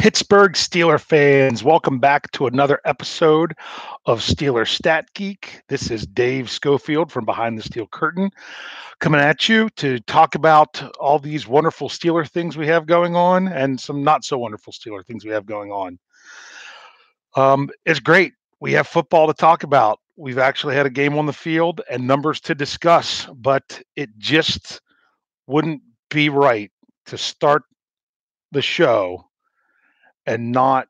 Pittsburgh Steeler fans, welcome back to another episode of Steeler Stat Geek. This is Dave Schofield from Behind the Steel Curtain coming at you to talk about all these wonderful Steeler things we have going on and some not so wonderful Steeler things we have going on. Um, it's great. We have football to talk about. We've actually had a game on the field and numbers to discuss, but it just wouldn't be right to start the show and not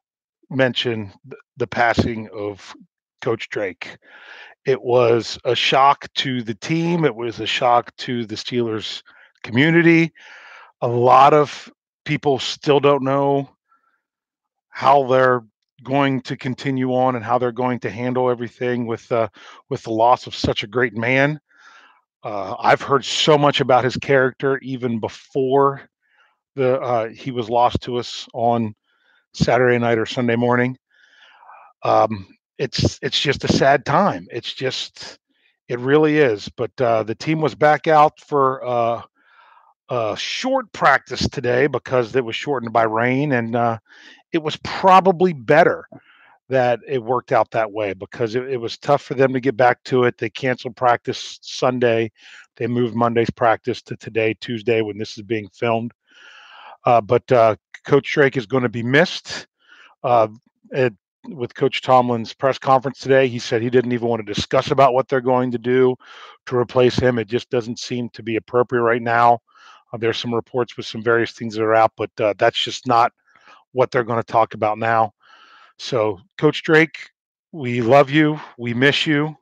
mention the passing of Coach Drake. It was a shock to the team. It was a shock to the Steelers community. A lot of people still don't know how they're going to continue on and how they're going to handle everything with uh, with the loss of such a great man. Uh, I've heard so much about his character even before the uh, he was lost to us on Saturday night or Sunday morning. Um, it's it's just a sad time. It's just it really is. But uh, the team was back out for uh, a short practice today because it was shortened by rain, and uh, it was probably better that it worked out that way because it, it, was tough for them to get back to it. They canceled practice Sunday. They moved Monday's practice to today, Tuesday, when this is being filmed. Uh, but uh, Coach Drake is going to be missed. Uh, it, with Coach Tomlin's press conference today, he said he didn't even want to discuss about what they're going to do to replace him. It just doesn't seem to be appropriate right now. Uh, there's some reports with some various things that are out, but uh, that's just not what they're going to talk about now. So, Coach Drake, we love you. We miss you.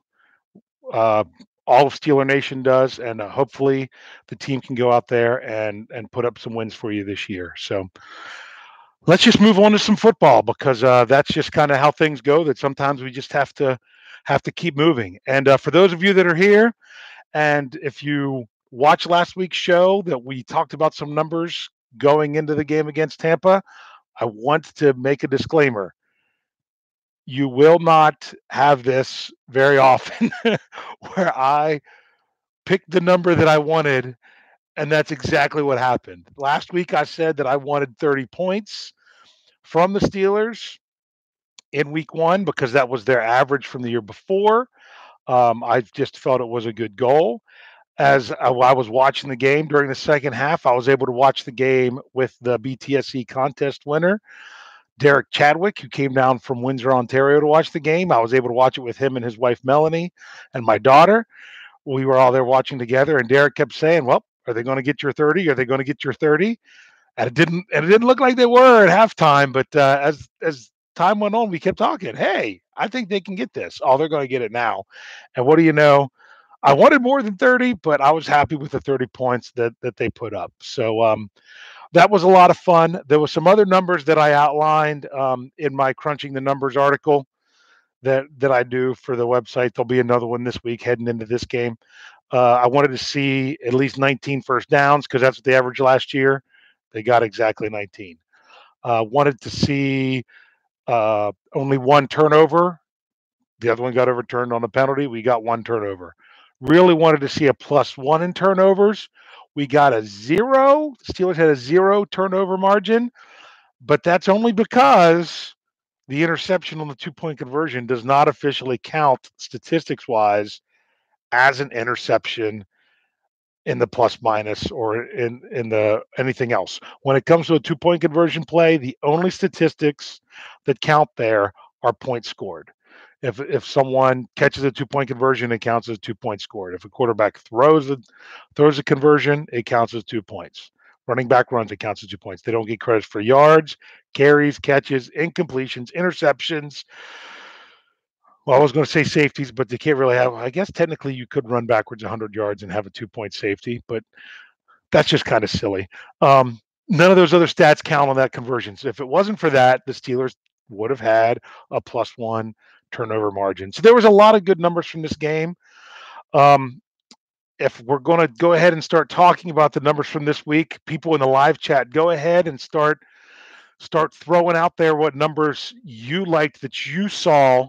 Uh, all of Steeler Nation does, and uh, hopefully the team can go out there and and put up some wins for you this year. So let's just move on to some football because uh, that's just kind of how things go. That sometimes we just have to have to keep moving. And uh, for those of you that are here, and if you watch last week's show, that we talked about some numbers going into the game against Tampa, I want to make a disclaimer you will not have this very often where I picked the number that I wanted and that's exactly what happened. Last week I said that I wanted 30 points from the Steelers in week 1 because that was their average from the year before. Um, I just felt it was a good goal. As I, I was watching the game during the second half, I was able to watch the game with the BTSC contest winner. Derek Chadwick, who came down from Windsor, Ontario to watch the game. I was able to watch it with him and his wife Melanie and my daughter. We were all there watching together, and Derek kept saying, Well, are they going to get your 30? Are they going to get your 30? And it didn't and it didn't look like they were at halftime, but uh, as as time went on, we kept talking. Hey, I think they can get this. Oh, they're going to get it now. And what do you know? I wanted more than 30, but I was happy with the 30 points that that they put up. So um that was a lot of fun. There was some other numbers that I outlined um, in my crunching the numbers article that that I do for the website. There'll be another one this week heading into this game. Uh, I wanted to see at least 19 first downs because that's what they averaged last year. They got exactly 19. Uh, wanted to see uh, only one turnover. The other one got overturned on a penalty. We got one turnover. Really wanted to see a plus one in turnovers. We got a zero. The Steelers had a zero turnover margin, but that's only because the interception on the two point conversion does not officially count statistics wise as an interception in the plus minus or in in the anything else. When it comes to a two point conversion play, the only statistics that count there are points scored if if someone catches a two point conversion, it counts as two points scored. If a quarterback throws a throws a conversion, it counts as two points. Running back runs, it counts as two points. They don't get credit for yards, carries, catches, incompletions, interceptions. Well, I was going to say safeties, but they can't really have. I guess technically you could run backwards 100 yards and have a two point safety, but that's just kind of silly. Um, none of those other stats count on that conversion. So if it wasn't for that, the Steelers would have had a plus one turnover margin. So there was a lot of good numbers from this game. Um, if we're going to go ahead and start talking about the numbers from this week, people in the live chat, go ahead and start start throwing out there what numbers you liked that you saw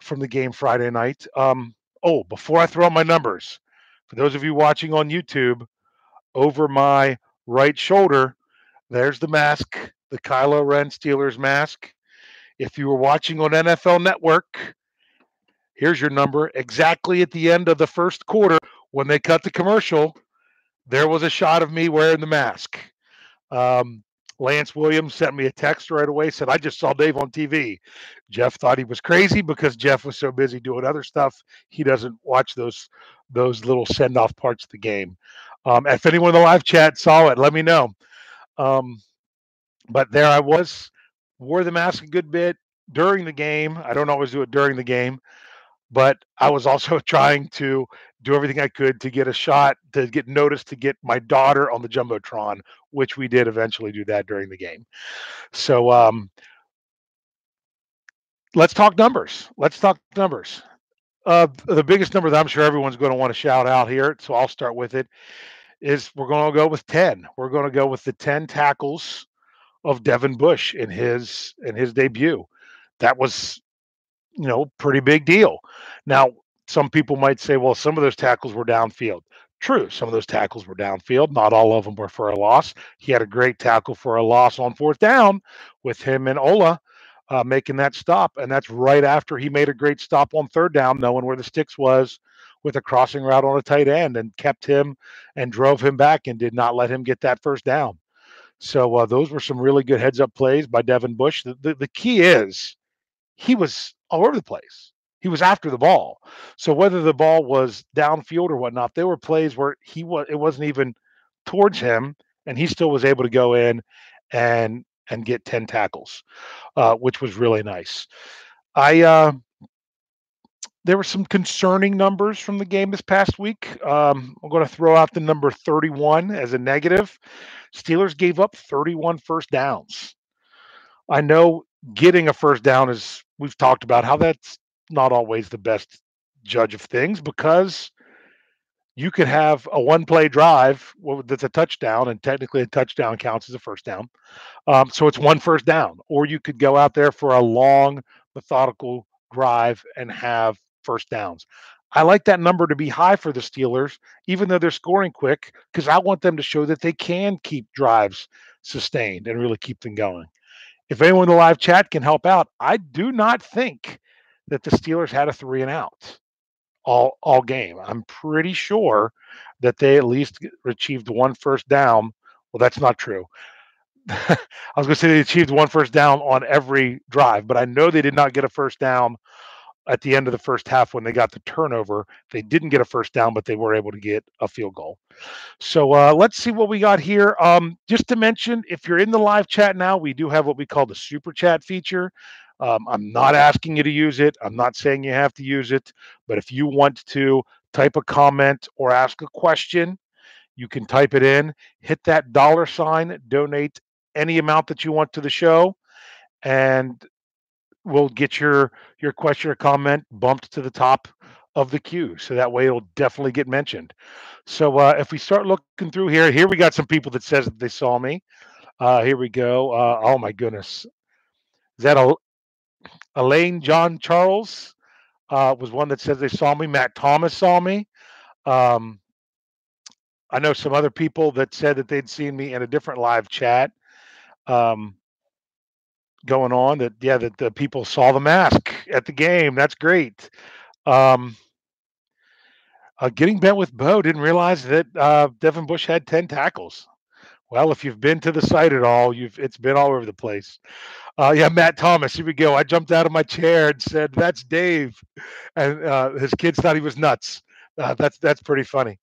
from the game Friday night. Um, oh, before I throw out my numbers, for those of you watching on YouTube, over my right shoulder, there's the mask the Kylo Ren Steelers mask. If you were watching on NFL Network, here's your number. Exactly at the end of the first quarter, when they cut the commercial, there was a shot of me wearing the mask. Um, Lance Williams sent me a text right away, said, I just saw Dave on TV. Jeff thought he was crazy because Jeff was so busy doing other stuff. He doesn't watch those those little send off parts of the game. Um, if anyone in the live chat saw it, let me know. Um, but there I was, wore the mask a good bit during the game. I don't always do it during the game, but I was also trying to do everything I could to get a shot, to get noticed, to get my daughter on the jumbotron, which we did eventually do that during the game. So um, let's talk numbers. Let's talk numbers. Uh, the biggest number that I'm sure everyone's going to want to shout out here, so I'll start with it, is we're going to go with 10. We're going to go with the 10 tackles of Devin Bush in his in his debut. That was, you know, pretty big deal. Now, some people might say, well, some of those tackles were downfield. True, some of those tackles were downfield. Not all of them were for a loss. He had a great tackle for a loss on fourth down with him and Ola uh, making that stop. And that's right after he made a great stop on third down, knowing where the sticks was with a crossing route on a tight end and kept him and drove him back and did not let him get that first down. So uh, those were some really good heads up plays by Devin Bush. The, the, the key is he was all over the place he was after the ball. So whether the ball was downfield or whatnot, there were plays where he was it wasn't even towards him, and he still was able to go in and and get 10 tackles, uh, which was really nice. I uh, there were some concerning numbers from the game this past week. Um, I'm going to throw out the number 31 as a negative. Steelers gave up 31 first downs. I know getting a first down is we've talked about how that's not always the best judge of things because you could have a one play drive that's a touchdown, and technically a touchdown counts as a first down. Um, so it's one first down. Or you could go out there for a long, methodical drive and have first downs. I like that number to be high for the Steelers, even though they're scoring quick, because I want them to show that they can keep drives sustained and really keep them going. If anyone in the live chat can help out, I do not think that the Steelers had a three and out all all game. I'm pretty sure that they at least achieved one first down. Well, that's not true. I was going to say they achieved one first down on every drive, but I know they did not get a first down at the end of the first half when they got the turnover. They didn't get a first down, but they were able to get a field goal. So uh, let's see what we got here. Um, just to mention, if you're in the live chat now, we do have what we call the super chat feature. Um, I'm not asking you to use it. I'm not saying you have to use it. But if you want to type a comment or ask a question, you can type it in, hit that dollar sign, donate any amount that you want to the show, and we'll get your your question or comment bumped to the top of the queue. So that way it'll definitely get mentioned. So uh, if we start looking through here, here we got some people that says that they saw me. Uh, here we go. Uh, oh my goodness. Is that a Elaine John Charles uh, was one that says they saw me. Matt Thomas saw me. Um, I know some other people that said that they'd seen me in a different live chat um, going on. That yeah, that the people saw the mask at the game. That's great. Um, uh, getting bent with Bo didn't realize that uh, Devin Bush had ten tackles. Well, if you've been to the site at all, you've it's been all over the place. Uh, yeah, Matt Thomas. Here we go. I jumped out of my chair and said, "That's Dave," and uh, his kids thought he was nuts. Uh, that's that's pretty funny.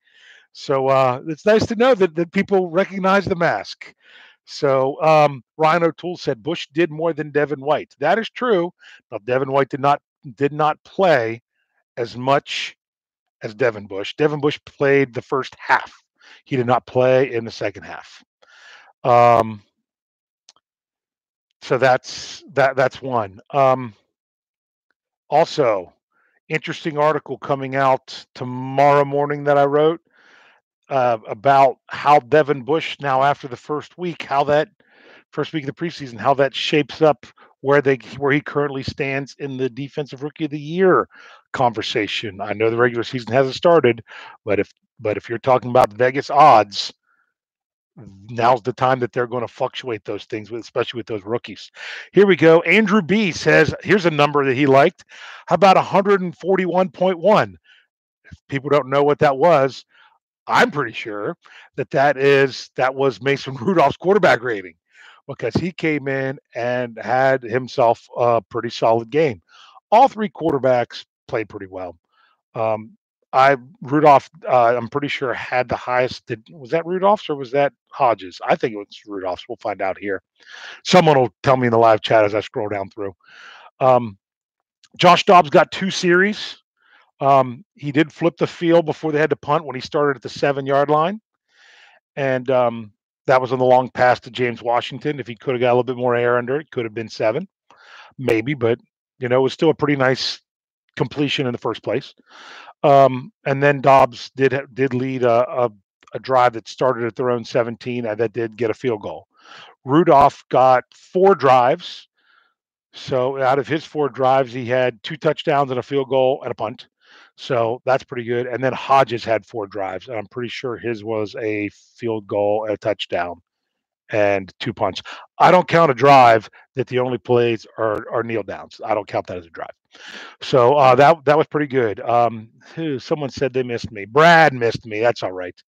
So uh, it's nice to know that that people recognize the mask. So um, Ryan O'Toole said Bush did more than Devin White. That is true. Now Devin White did not did not play as much as Devin Bush. Devin Bush played the first half. He did not play in the second half. Um, so that's that that's one. Um, also, interesting article coming out tomorrow morning that I wrote uh, about how Devin Bush now after the first week, how that first week of the preseason, how that shapes up where they where he currently stands in the defensive rookie of the year conversation. I know the regular season hasn't started, but if but if you're talking about Vegas odds, now's the time that they're going to fluctuate those things, with, especially with those rookies. Here we go. Andrew B says, here's a number that he liked. How about 141.1? If people don't know what that was, I'm pretty sure that that is that was Mason Rudolph's quarterback rating because he came in and had himself a pretty solid game. All three quarterbacks played pretty well. Um, I Rudolph, uh, I'm pretty sure had the highest. Did was that Rudolph's or was that Hodges? I think it was Rudolph's. We'll find out here. Someone will tell me in the live chat as I scroll down through. Um, Josh Dobbs got two series. Um, he did flip the field before they had to punt when he started at the seven yard line, and um, that was on the long pass to James Washington. If he could have got a little bit more air under it, could have been seven, maybe. But you know, it was still a pretty nice completion in the first place. Um, and then Dobbs did did lead a, a, a, drive that started at their own 17 and that did get a field goal. Rudolph got four drives. So out of his four drives, he had two touchdowns and a field goal and a punt. So that's pretty good. And then Hodges had four drives, and I'm pretty sure his was a field goal a touchdown and two punts. I don't count a drive that the only plays are are kneel downs. I don't count that as a drive. So uh, that that was pretty good. Um, someone said they missed me. Brad missed me. That's all right.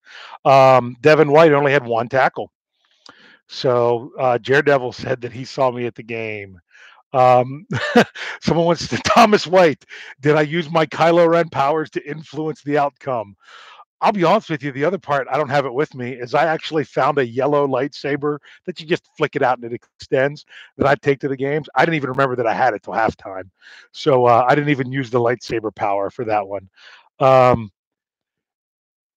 Um, Devin White only had one tackle. So uh, Jared Devil said that he saw me at the game. Um, someone wants to Thomas White. Did I use my Kylo Ren powers to influence the outcome? I'll be honest with you. The other part, I don't have it with me, is I actually found a yellow lightsaber that you just flick it out and it extends that I take to the games. I didn't even remember that I had it till halftime. So uh, I didn't even use the lightsaber power for that one. Um,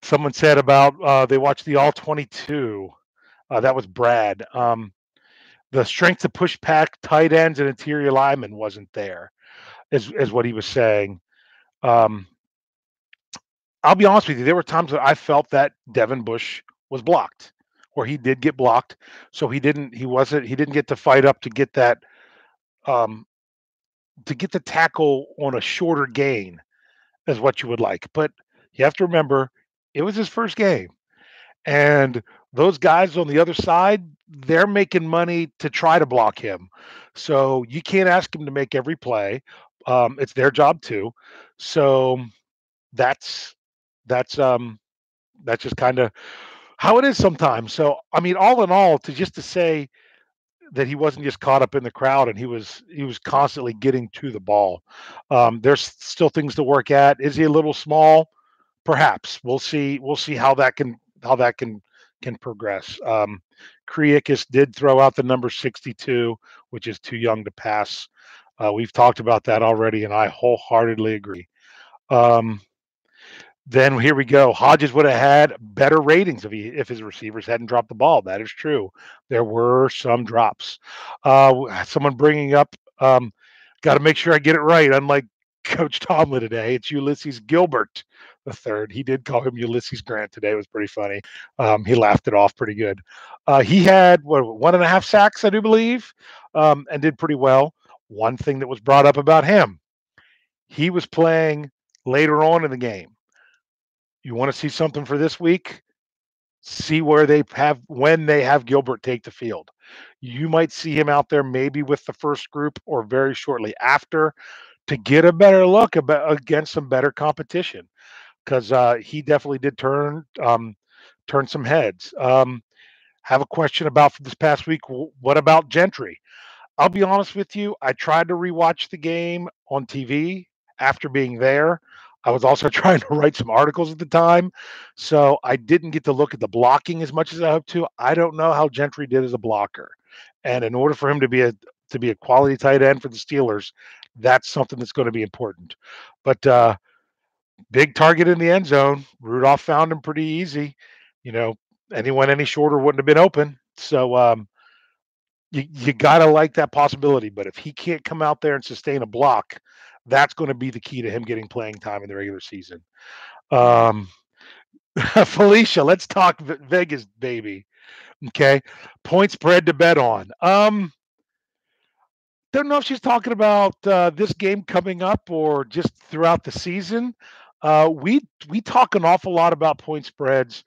someone said about uh, they watched the All 22. Uh, that was Brad. Um, the strength to push back tight ends and interior linemen wasn't there, is, is what he was saying. Um, I'll be honest with you. There were times that I felt that Devin Bush was blocked, or he did get blocked. So he didn't. He wasn't. He didn't get to fight up to get that, um, to get the tackle on a shorter gain, as what you would like. But you have to remember, it was his first game, and those guys on the other side, they're making money to try to block him. So you can't ask him to make every play. Um, it's their job too. So that's that's um that's just kind of how it is sometimes. So I mean, all in all, to just to say that he wasn't just caught up in the crowd and he was he was constantly getting to the ball. Um, there's still things to work at. Is he a little small? Perhaps we'll see. We'll see how that can how that can can progress. Um, Kriakis did throw out the number 62, which is too young to pass. Uh, we've talked about that already, and I wholeheartedly agree. Um, then here we go. Hodges would have had better ratings if he if his receivers hadn't dropped the ball. That is true. There were some drops. Uh, someone bringing up, um, got to make sure I get it right. Unlike Coach Tomlin today, it's Ulysses Gilbert the third. He did call him Ulysses Grant today. It was pretty funny. Um, he laughed it off pretty good. Uh, he had what one and a half sacks, I do believe, um, and did pretty well. One thing that was brought up about him, he was playing later on in the game you want to see something for this week? See where they have when they have Gilbert take the field. You might see him out there maybe with the first group or very shortly after to get a better look about, against some better competition because uh, he definitely did turn um, turn some heads. Um, have a question about this past week. What about Gentry? I'll be honest with you. I tried to rewatch the game on TV after being there. I was also trying to write some articles at the time, so I didn't get to look at the blocking as much as I hoped to. I don't know how Gentry did as a blocker, and in order for him to be a to be a quality tight end for the Steelers, that's something that's going to be important. But uh, big target in the end zone. Rudolph found him pretty easy. You know, anyone any shorter wouldn't have been open. So um, you you gotta like that possibility. But if he can't come out there and sustain a block, that's going to be the key to him getting playing time in the regular season. Um, Felicia, let's talk Vegas, baby. Okay, point spread to bet on. Um, don't know if she's talking about uh, this game coming up or just throughout the season. Uh, we we talk an awful lot about point spreads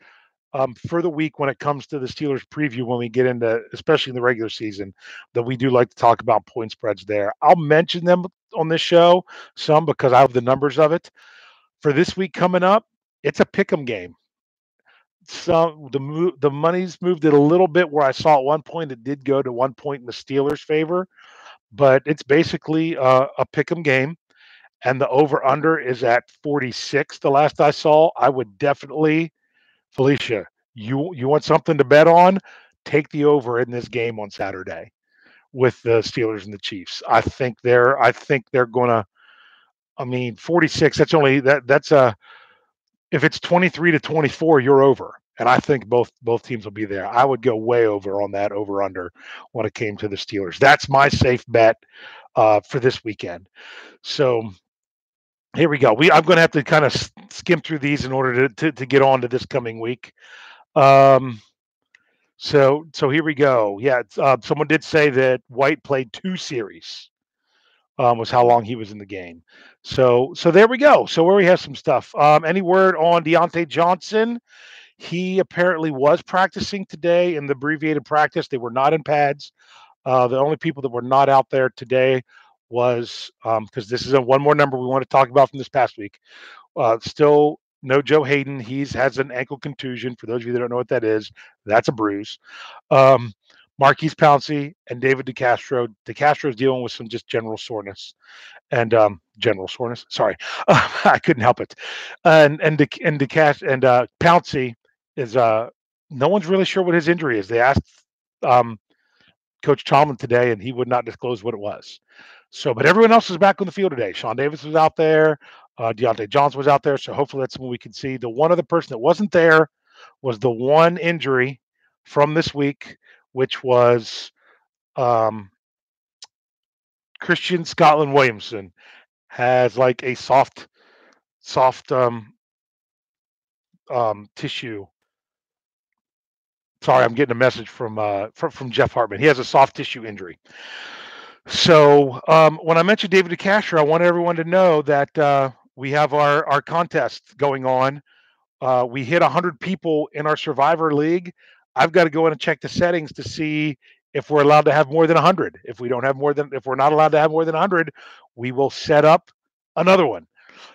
um, for the week when it comes to the Steelers preview when we get into, especially in the regular season, that we do like to talk about point spreads there. I'll mention them on this show some because I have the numbers of it. For this week coming up, it's a pick 'em game. So the the money's moved it a little bit where I saw at one point it did go to one point in the Steelers' favor, but it's basically uh, a pick 'em game and the over under is at 46 the last I saw, I would definitely Felicia, you you want something to bet on? Take the over in this game on Saturday with the Steelers and the Chiefs. I think they're I think they're to I mean 46 that's only that that's a if it's 23 to 24 you're over and I think both both teams will be there. I would go way over on that over under when it came to the Steelers. That's my safe bet uh, for this weekend. So here we go. We I'm going to have to kind of skim through these in order to, to, to get on to this coming week. Um, so so here we go. Yeah, uh, someone did say that White played two series. Um, was how long he was in the game. So so there we go. So where we have some stuff. Um, any word on Diontae Johnson? He apparently was practicing today in the abbreviated practice. They were not in pads. Uh, the only people that were not out there today was because um, this is a one more number we want to talk about from this past week. Uh, still no Joe Haden. He's has an ankle contusion. For those of you that don't know what that is, that's a bruise. Um, Maurkice Pouncey and David DeCastro. Is dealing with some just general soreness and um, general soreness. Sorry, I couldn't help it. And and De, and DeCast and uh, Pouncey is uh, no one's really sure what his injury is. They asked um, Coach Tomlin today, and he would not disclose what it was. So, but everyone else is back on the field today. Sean Davis was out there. Uh, Diontae Johnson was out there. So hopefully that's what we can see. The one other person that wasn't there was the one injury from this week, which was um, Christian Scotland Williamson has like a soft, soft um, um, tissue. Sorry, I'm getting a message from, uh, from from Jeff Hartman. He has a soft tissue injury. So um, when I mentioned David DeCastro, I want everyone to know that uh, we have our our contest going on. Uh, we hit 100 people in our Survivor League. I've got to go in and check the settings to see if we're allowed to have more than 100. If we don't have more than, if we're not allowed to have more than 100, we will set up another one.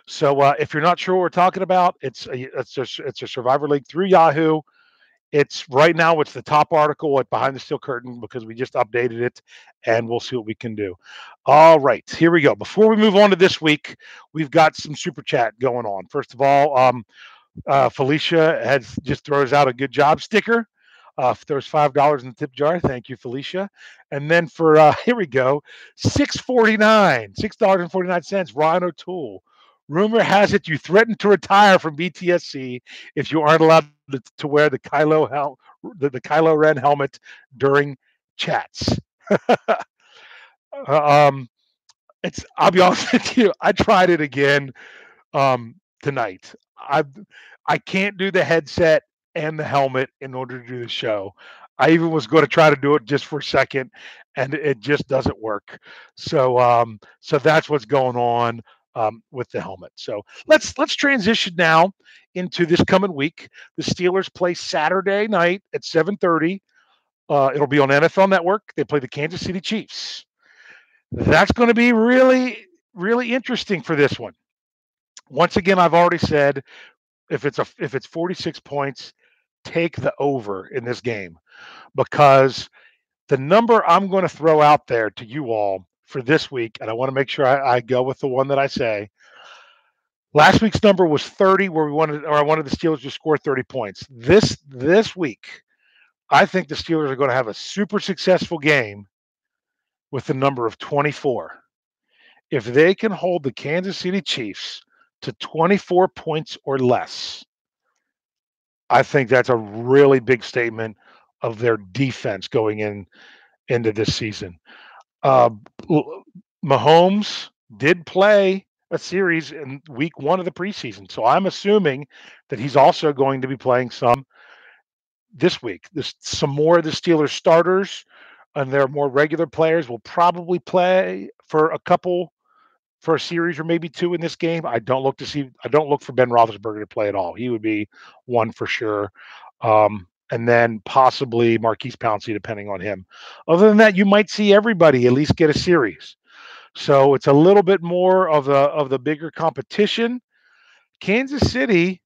So uh, if you're not sure what we're talking about, it's a, it's a, it's a Survivor League through Yahoo. It's right now. It's the top article at Behind the Steel Curtain because we just updated it, and we'll see what we can do. All right, here we go. Before we move on to this week, we've got some super chat going on. First of all, um, uh, Felicia has just throws out a good job sticker. Uh, there's five dollars in the tip jar. Thank you, Felicia. And then for uh, here we go, six forty nine, six dollars and forty nine cents. Ryan O'Toole. Rumor has it you threatened to retire from BTSC if you aren't allowed to, wear the Kylo hel- the, the Kylo Ren helmet during chats. Uh, um, it's I'll be honest with you. I tried it again um, tonight. I I can't do the headset and the helmet in order to do the show. I even was going to try to do it just for a second, and it just doesn't work. So um, so that's what's going on um, with the helmet. So let's let's transition now into this coming week. The Steelers play Saturday night at 7:30. Uh, it'll be on NFL Network. They play the Kansas City Chiefs. That's going to be really really interesting for this one. Once again, I've already said if it's a if it's 46 points, take the over in this game because the number I'm going to throw out there to you all for this week, and I want to make sure I, I, go with the one that I say. Last week's number was 30, where we wanted, or I wanted the Steelers to score 30 points. This this week, I think the Steelers are going to have a super successful game with the number of 24. If they can hold the Kansas City Chiefs to 24 points or less, I think that's a really big statement of their defense going in into this season. Uh, Mahomes did play a series in week one of the preseason. So I'm assuming that he's also going to be playing some this week. This some more of the Steelers starters and their more regular players will probably play for a couple for a series or maybe two in this game. I don't look to see I don't look for Ben Roethlisberger to play at all. He would be one for sure. Um, and then possibly Maurkice Pouncey, depending on him. Other than that, you might see everybody at least get a series. So it's a little bit more of the of the bigger competition. Kansas City,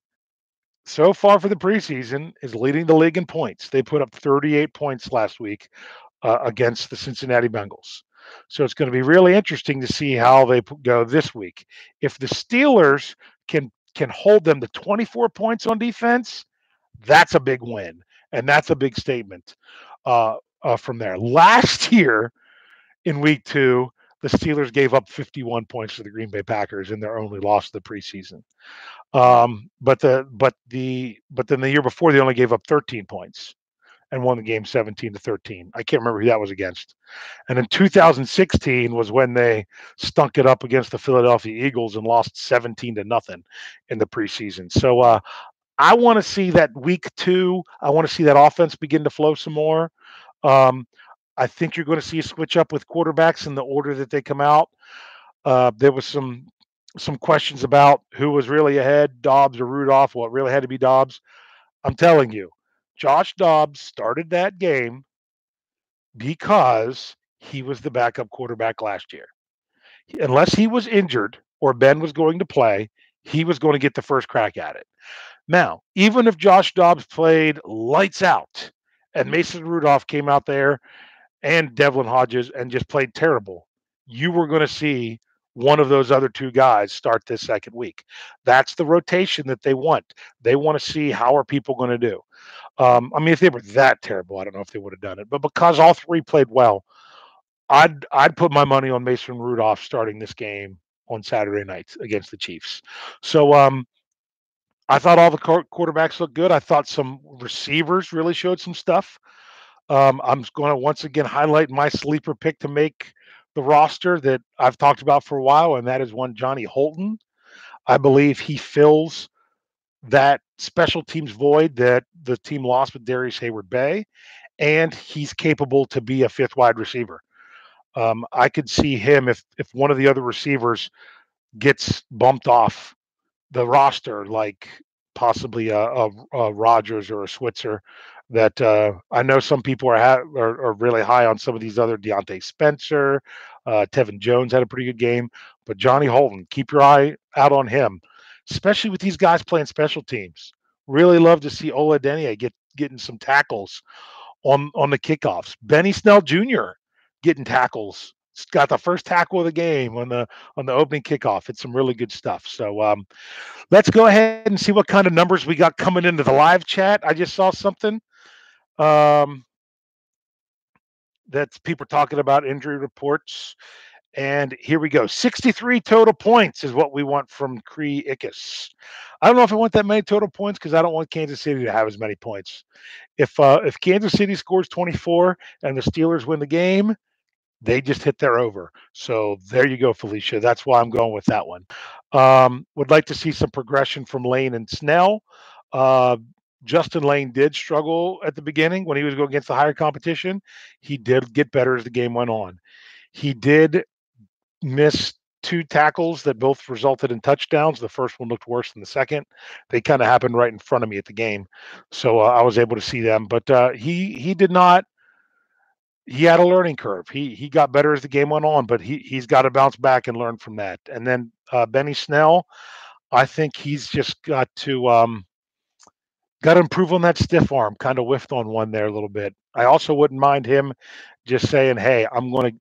so far for the preseason, is leading the league in points. They put up 38 points last week uh, against the Cincinnati Bengals. So it's going to be really interesting to see how they go this week. If the Steelers can can hold them to 24 points on defense, that's a big win, and that's a big statement uh, uh, from there. Last year, in Week Two, the Steelers gave up 51 points to the Green Bay Packers in their only loss of the preseason. Um, but the but the but then the year before they only gave up 13 points and won the game 17 to 13. I can't remember who that was against. And in 2016 was when they stunk it up against the Philadelphia Eagles and lost 17 to nothing in the preseason. So uh, I want to see that week two. I want to see that offense begin to flow some more. Um, I think you're going to see a switch up with quarterbacks in the order that they come out. Uh, there was some some questions about who was really ahead, Dobbs or Rudolph. Well, it really had to be Dobbs. I'm telling you, Josh Dobbs started that game because he was the backup quarterback last year. Unless he was injured or Ben was going to play, he was going to get the first crack at it. Now, even if Josh Dobbs played lights out and Mason Rudolph came out there and Devlin Hodges and just played terrible, you were going to see one of those other two guys start this second week. That's the rotation that they want. They want to see how are people going to do. Um, I mean, if they were that terrible, I don't know if they would have done it. But because all three played well, I'd I'd put my money on Mason Rudolph starting this game on Saturday night against the Chiefs. So um, I thought all the quarterbacks looked good. I thought some receivers really showed some stuff. Um, I'm going to once again highlight my sleeper pick to make the roster that I've talked about for a while, and that is one Johnny Holton. I believe he fills that special teams void that the team lost with Darrius Heyward-Bey, and he's capable to be a fifth wide receiver. Um, I could see him if if one of the other receivers gets bumped off the roster, like possibly a, a, a Rogers or a Switzer. That uh, I know some people are, ha- are, are really high on some of these other Diontae Spencer, uh, Tevin Jones had a pretty good game, but Johnny Holton, keep your eye out on him, especially with these guys playing special teams. Really love to see Ola Adeniyi get getting some tackles on on the kickoffs. Benny Snell Jr. getting tackles got the first tackle of the game on the on the opening kickoff. It's some really good stuff. So um, let's go ahead and see what kind of numbers we got coming into the live chat. I just saw something um, that people talking about injury reports. And here we go. 63 total points is what we want from Cree Ickes. I don't know if I want that many total points because I don't want Kansas City to have as many points. If uh, if Kansas City scores 24 and the Steelers win the game, they just hit their over. So there you go, Felicia. That's why I'm going with that one. Um, would like to see some progression from Layne and Snell. Uh, Justin Layne did struggle at the beginning when he was going against the higher competition. He did get better as the game went on. He did miss two tackles that both resulted in touchdowns. The first one looked worse than the second. They kind of happened right in front of me at the game, so uh, I was able to see them. But uh, he he did not he had a learning curve. He he got better as the game went on, but he he's got to bounce back and learn from that. And then uh, Benny Snell, I think he's just got to um, got to improve on that stiff arm. Kind of whiffed on one there a little bit. I also wouldn't mind him just saying, "Hey, I'm going to."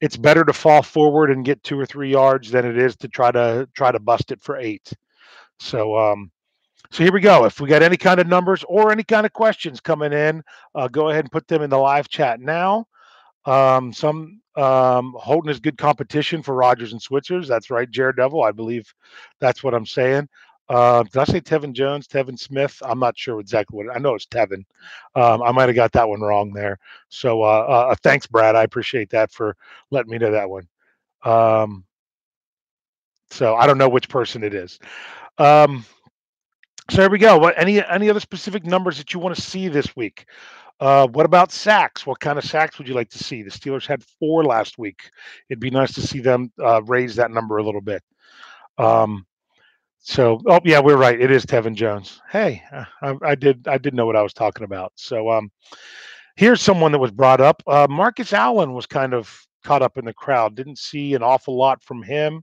It's better to fall forward and get two or three yards than it is to try to try to bust it for eight. So um, so here we go. If we got any kind of numbers or any kind of questions coming in, uh, go ahead and put them in the live chat now. Um, some um, is good competition for Rogers and Switzers. That's right, Jared Devil. I believe that's what I'm saying. Uh, did I say Tevin Jones, Tevin Smith? I'm not sure exactly what I know. It's Tevin. Um, I might have got that one wrong there. So uh, uh, thanks, Brad. I appreciate that for letting me know that one. Um, so I don't know which person it is. Um, so there we go. What any any other specific numbers that you want to see this week? Uh, what about sacks? What kind of sacks would you like to see? The Steelers had four last week. It'd be nice to see them uh, raise that number a little bit. Um, So, oh yeah, we're right. It is Tevin Jones. Hey, I, I did I did know what I was talking about. So, um, here's someone that was brought up. Uh, Marcus Allen was kind of caught up in the crowd. Didn't see an awful lot from him.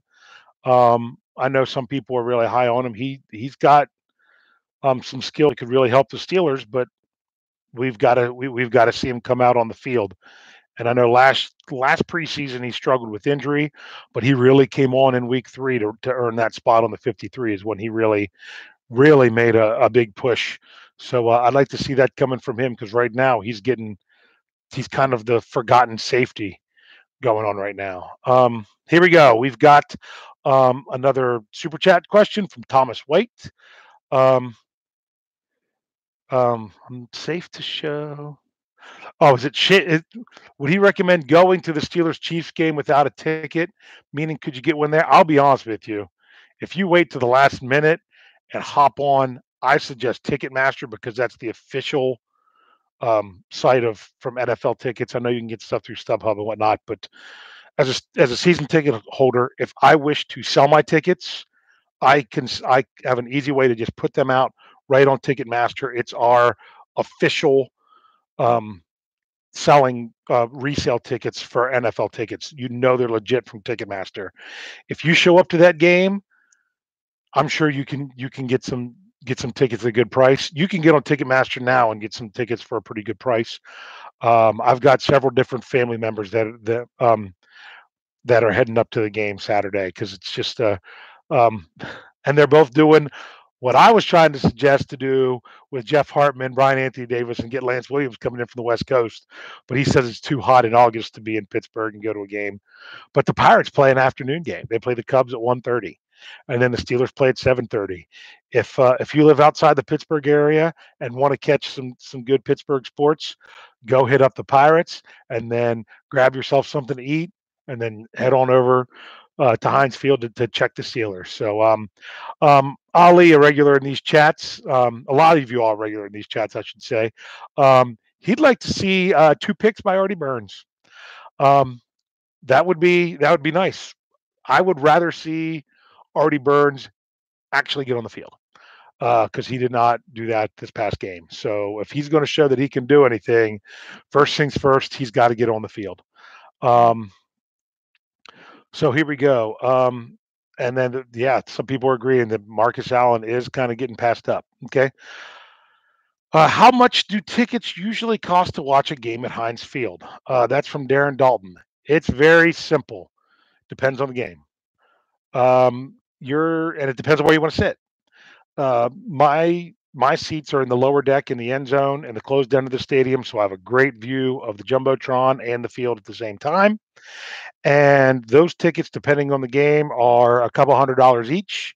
Um, I know some people are really high on him. He he's got um, some skill that could really help the Steelers, but we've got to we, we've got to see him come out on the field. And I know last last preseason he struggled with injury, but he really came on in week three to, to earn that spot on the 53 is when he really, really made a, a big push. So uh, I'd like to see that coming from him because right now he's getting he's kind of the forgotten safety going on right now. Um, here we go. We've got um, another super chat question from Thomas White. Um, um, I'm safe to show. Oh, is it shit? It, would he recommend going to the Steelers Chiefs game without a ticket? Meaning, could you get one there? I'll be honest with you. If you wait to the last minute and hop on, I suggest Ticketmaster because that's the official um, site of from NFL tickets. I know you can get stuff through StubHub and whatnot, but as a as a season ticket holder, if I wish to sell my tickets, I can I have an easy way to just put them out right on Ticketmaster. It's our official um, selling uh, resale tickets for NFL tickets. You know they're legit from Ticketmaster. If you show up to that game, I'm sure you can you can get some get some tickets at a good price. You can get on Ticketmaster now and get some tickets for a pretty good price. Um, I've got several different family members that that um, that are heading up to the game Saturday because it's just uh, um, and they're both doing what I was trying to suggest to do with Jeff Hartman, Brian Anthony Davis, and get Lance Williams coming in from the West Coast, but he says it's too hot in August to be in Pittsburgh and go to a game. But the Pirates play an afternoon game. They play the Cubs at 1.30, and then the Steelers play at 7.30. If uh, if you live outside the Pittsburgh area and want to catch some some good Pittsburgh sports, go hit up the Pirates and then grab yourself something to eat, and then head on over uh, to Heinz Field to, to, check the Steelers. So, um, um, Ali, a regular in these chats, um, a lot of you are regular in these chats, I should say. Um, he'd like to see uh, two picks by Artie Burns. Um, that would be that would be nice. I would rather see Artie Burns actually get on the field because uh, he did not do that this past game. So if he's going to show that he can do anything, first things first, he's got to get on the field. Um, so here we go. Um, and then, yeah, some people are agreeing that Marcus Allen is kind of getting passed up. Okay. Uh, how much do tickets usually cost to watch a game at Heinz Field? Uh, that's from Darren Dalton. It's very simple. Depends on the game. Um, you're, and it depends on where you want to sit. Uh, my my seats are in the lower deck in the end zone and the closed end of the stadium, so I have a great view of the jumbotron and the field at the same time. And those tickets, depending on the game, are a couple hundred dollars each.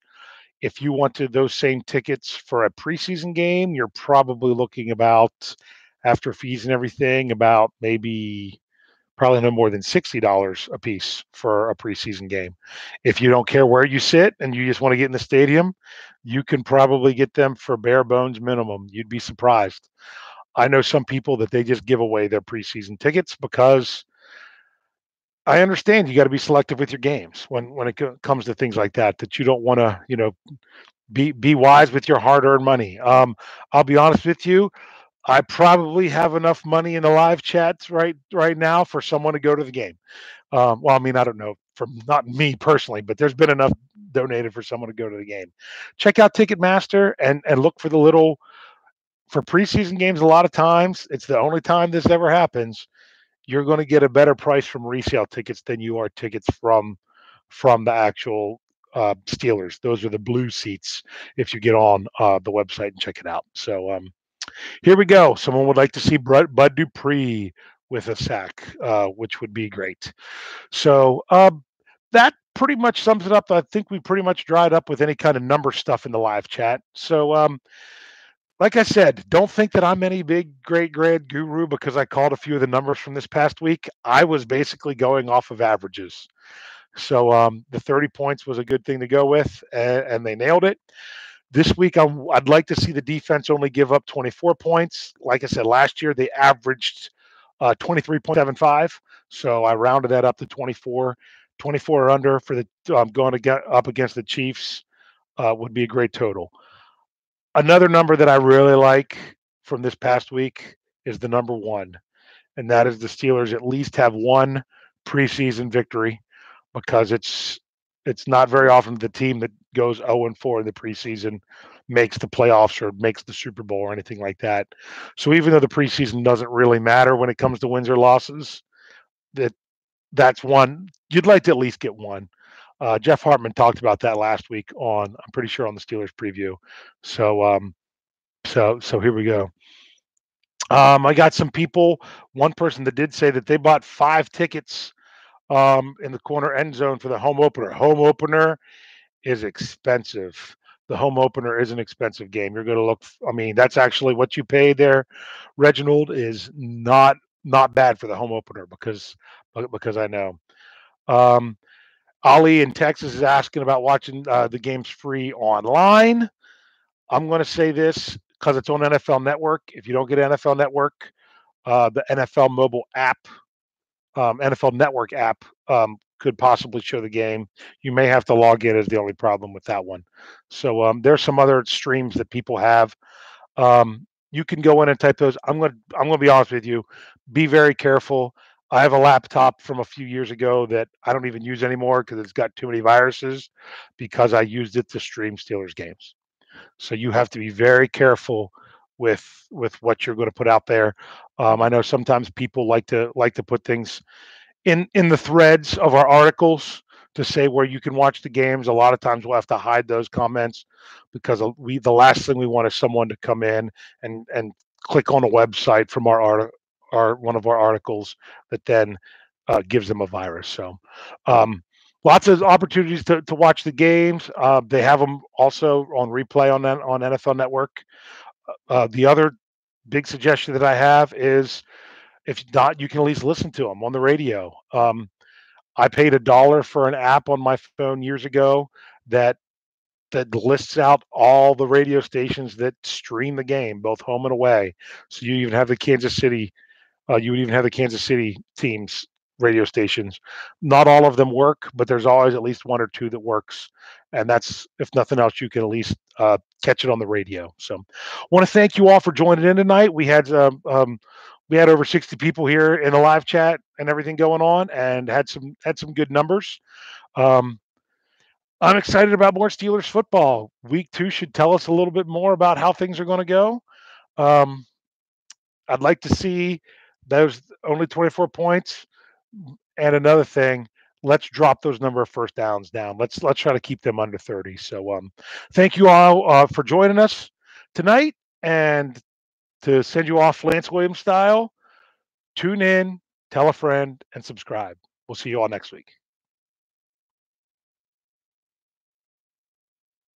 If you wanted those same tickets for a preseason game, you're probably looking about, after fees and everything, about maybe probably no more than $60 a piece for a preseason game. If you don't care where you sit and you just want to get in the stadium, you can probably get them for bare bones minimum. You'd be surprised. I know some people that they just give away their preseason tickets because I understand you got to be selective with your games when when it comes to things like that. That you don't want to, you know, be be wise with your hard-earned money. Um, I'll be honest with you. I probably have enough money in the live chats right right now for someone to go to the game. Um, well, I mean, I don't know from not me personally, but there's been enough donated for someone to go to the game. Check out Ticketmaster and and look for the little for preseason games. A lot of times, it's the only time this ever happens you're going to get a better price from resale tickets than you are tickets from from the actual uh, Steelers. Those are the blue seats if you get on uh, the website and check it out. So um, here we go. Someone would like to see Bud, Dupree with a sack, uh, which would be great. So uh, that pretty much sums it up. I think we pretty much dried up with any kind of number stuff in the live chat. So um, like I said, don't think that I'm any big great grade guru because I called a few of the numbers from this past week. I was basically going off of averages. So um, the 30 points was a good thing to go with, and, and they nailed it. This week, i would like to see the defense only give up 24 points. Like I said, last year they averaged uh, 23.75. So I rounded that up to 24. 24 or under for the um, going to get up against the Chiefs uh, would be a great total. Another number that I really like from this past week is the number one, and that is the Steelers at least have one preseason victory because it's it's not very often the team that goes 0 and 4 in the preseason makes the playoffs or makes the Super Bowl or anything like that. So even though the preseason doesn't really matter when it comes to wins or losses, that that's one you'd like to at least get one. Uh, Jeff Hartman talked about that last week on I'm pretty sure on the Steelers preview. So um, so so here we go. Um, I got some people. One person that did say that they bought five tickets um, in the corner end zone for the home opener. Home opener is expensive. The home opener is an expensive game. You're going to look. I mean, that's actually what you pay there. Reginald is not not bad for the home opener because because I know. Um, Ali in Texas is asking about watching uh, the games free online. I'm going to say this because it's on NFL Network. If you don't get NFL Network, uh, the NFL mobile app, um, NFL Network app, um, could possibly show the game. You may have to log in is the only problem with that one. So um, there's some other streams that people have. Um, you can go in and type those. I'm to I'm to be honest with you. Be very careful. I have a laptop from a few years ago that I don't even use anymore because it's got too many viruses because I used it to stream Steelers games. So you have to be very careful with with what you're going to put out there. Um, I know sometimes people like to like to put things in in the threads of our articles to say where you can watch the games. A lot of times we'll have to hide those comments because we the last thing we want is someone to come in and and click on a website from our art our one of our articles that then uh, gives them a virus. So um, lots of opportunities to, to watch the games. Uh, they have them also on replay on on NFL Network. Uh, the other big suggestion that I have is if not, you can at least listen to them on the radio. Um, I paid a dollar for an app on my phone years ago that that lists out all the radio stations that stream the game, both home and away. So you even have the Kansas City, uh, you would even have the Kansas City teams radio stations. Not all of them work, but there's always at least one or two that works, and that's if nothing else, you can at least uh, catch it on the radio. So, want to thank you all for joining in tonight. We had um, um, we had over 60 people here in the live chat and everything going on, and had some had some good numbers. Um, I'm excited about more Steelers football. Week two should tell us a little bit more about how things are going to go. Um, I'd like to see those only 24 points and another thing, let's drop those number of first downs down. Let's let's try to keep them under 30. So um thank you all uh, for joining us tonight and to send you off Lance Williams style, tune in, tell a friend, and subscribe. We'll see you all next week.